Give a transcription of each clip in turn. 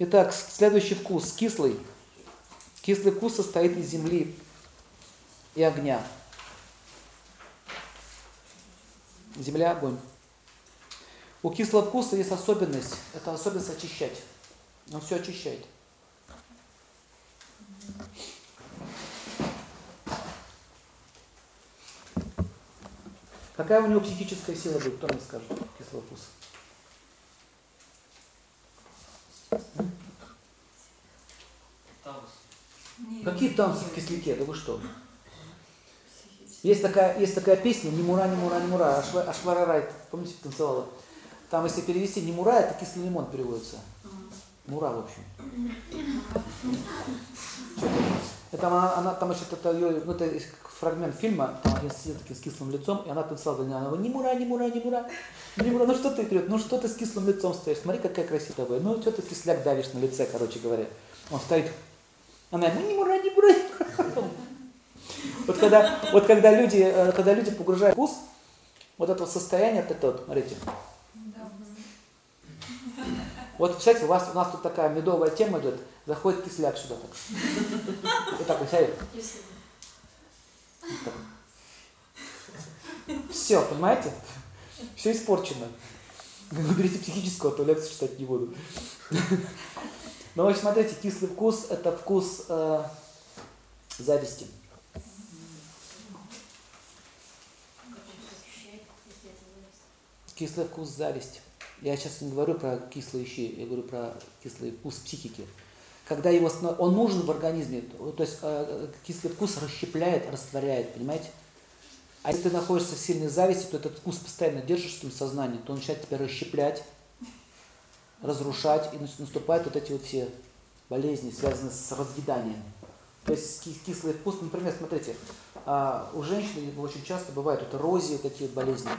Итак, следующий вкус, кислый. Кислый вкус состоит из земли и огня. Земля, огонь. У кислого вкуса есть особенность, это особенность очищать. Он все очищает. Какая у него психическая сила будет, кто мне скажет, кислого вкуса? Какие танцы в кисляке? Да вы что? Есть такая, есть такая песня «Не мура, не мура, не мура», Ашвара Райт, помните, танцевала? Там, если перевести «не мура», это кислый лимон переводится. Мура, в общем. Это она, она там еще это, ее, ну, это фрагмент фильма, там один сидит таким с кислым лицом, и она танцевала, она говорит, не мура, не мура, не мура, не мура, ну что ты, говорит, ну что ты с кислым лицом стоишь, смотри, какая красивая, ну что ты кисляк давишь на лице, короче говоря. Он стоит, она, ну не мура, не. Вот когда, вот когда люди, э, когда люди погружают вкус, вот этого состояния, это вот, смотрите. Вот, кстати, у вас у нас тут такая медовая тема идет, заходит кисляк сюда так. Вот так вот сядет. Все, понимаете? Все испорчено. Выберите психического, то лекцию читать не буду. Ну, вот смотрите, кислый вкус – это вкус э, зависти. Кислый вкус зависти. Я сейчас не говорю про кислые щи, я говорю про кислый вкус психики. Когда его, он нужен в организме, то есть э, кислый вкус расщепляет, растворяет, понимаете? А если ты находишься в сильной зависти, то этот вкус постоянно держишь в своем сознании, то он начинает тебя расщеплять, разрушать, и наступают вот эти вот все болезни, связанные с разъеданием. То есть кислый вкус, например, смотрите, а, у женщин очень часто бывают вот эрозии, такие болезни.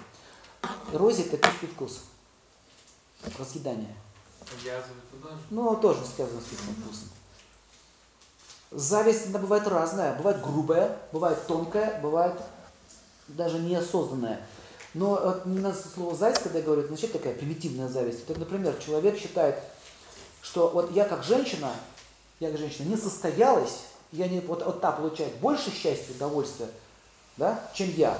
Эрозия – это кислый вкус, разъедание. Язвы туда же? Ну, тоже связано с кислым вкусом. Зависть, она бывает разная. Бывает грубая, бывает тонкая, бывает даже неосознанная. Но вот не слово зависть, когда это значит такая примитивная зависть. Вот, например, человек считает, что вот я как женщина, я как женщина не состоялась, я не, вот, вот та получает больше счастья, удовольствия, да, чем я.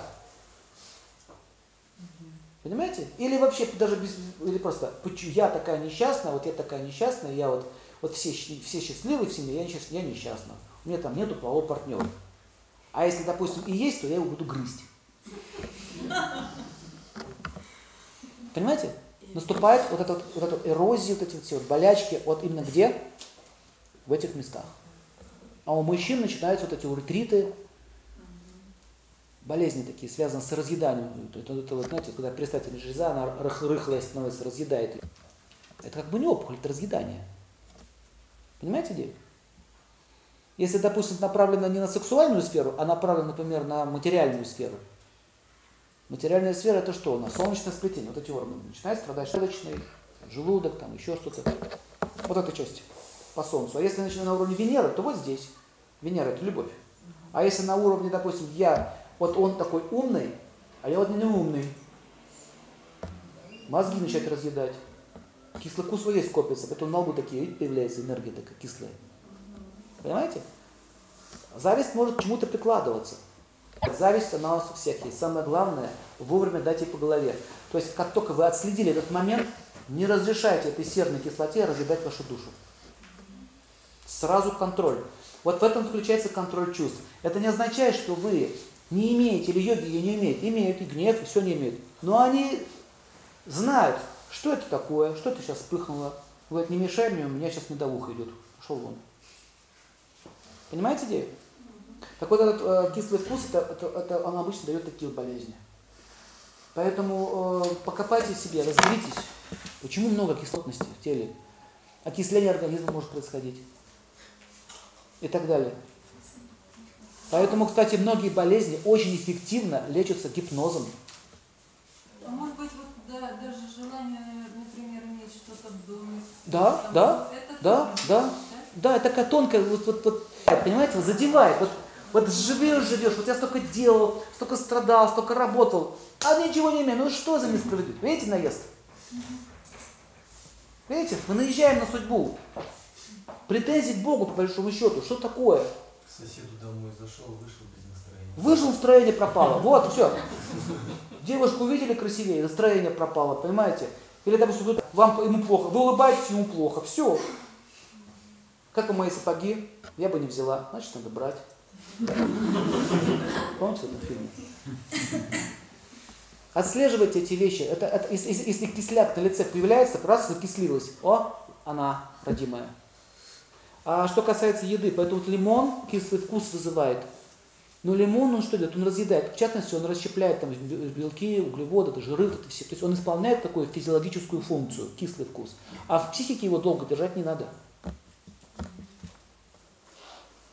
Понимаете? Или вообще даже без, или просто я такая несчастная, вот я такая несчастная, я вот, вот все, все счастливы в семье, я, несчастна, я несчастна. У меня там нету полового партнера. А если, допустим, и есть, то я его буду грызть. Понимаете? Наступает вот эта вот, вот эта эрозия, вот эти вот все вот болячки, вот именно где? В этих местах. А у мужчин начинаются вот эти ретриты, болезни такие, связанные с разъеданием. Это, это вот, знаете, когда предстательная железа, она рых, рыхлая становится, разъедает ее. Это как бы не опухоль, это разъедание. Понимаете идею? Если, допустим, направлено не на сексуальную сферу, а направлено, например, на материальную сферу. Материальная сфера это что у нас? Солнечное сплетение, вот эти органы. Начинает страдать желудочный, желудок, там еще что-то. Вот эта часть по Солнцу. А если начинать на уровне Венеры, то вот здесь. Венера это любовь. А если на уровне, допустим, я вот он такой умный, а я вот не умный. Мозги начать разъедать. Кислый вкус вот есть копится, поэтому на лбу такие, видите, появляется энергия такая кислая. Понимаете? Зависть может чему-то прикладываться. Зависть, она у нас у всех есть. Самое главное, вовремя дать ей по голове. То есть, как только вы отследили этот момент, не разрешайте этой серной кислоте разъедать вашу душу. Сразу контроль. Вот в этом заключается контроль чувств. Это не означает, что вы не имеете, или йоги ее не имеют, имеют и гнев, и все не имеют. Но они знают, что это такое, что это сейчас вспыхнуло. Говорит, не мешай мне, у меня сейчас медовуха идет. Пошел вон. Понимаете идею? Так вот этот э, кислый вкус, это, это, это, он обычно дает такие болезни. Поэтому э, покопайте себе, разберитесь, почему много кислотности в теле. Окисление организма может происходить. И так далее. Поэтому, кстати, многие болезни очень эффективно лечатся гипнозом. А может быть, вот, да, даже желание, например, иметь что-то в доме. Да, там, да, это да, тоже, да, да, такая тонкая, вот, вот, вот, понимаете, вот задевает. Вот, вот живешь, живешь, вот я столько делал, столько страдал, столько работал, а ничего не имею. Ну что за несправедливость? Видите, наезд? Видите, мы наезжаем на судьбу. Претензии к Богу, по большому счету. Что такое? К соседу домой зашел, вышел без настроения. Выжил, настроение пропало. Вот, все. Девушку увидели красивее, настроение пропало, понимаете? Или, допустим, вам ему плохо, вы улыбаетесь, ему плохо. Все. Как и мои сапоги, я бы не взяла, значит, надо брать. Помните этот фильм? Отслеживайте эти вещи. Это, это, если, если- кисляк на лице появляется, раз закислилась, о, она родимая. А что касается еды, поэтому вот лимон кислый вкус вызывает. Но лимон, он что делает? Он разъедает. В частности, он расщепляет там белки, углеводы, это жиры, это все. То есть он исполняет такую физиологическую функцию, кислый вкус. А в психике его долго держать не надо.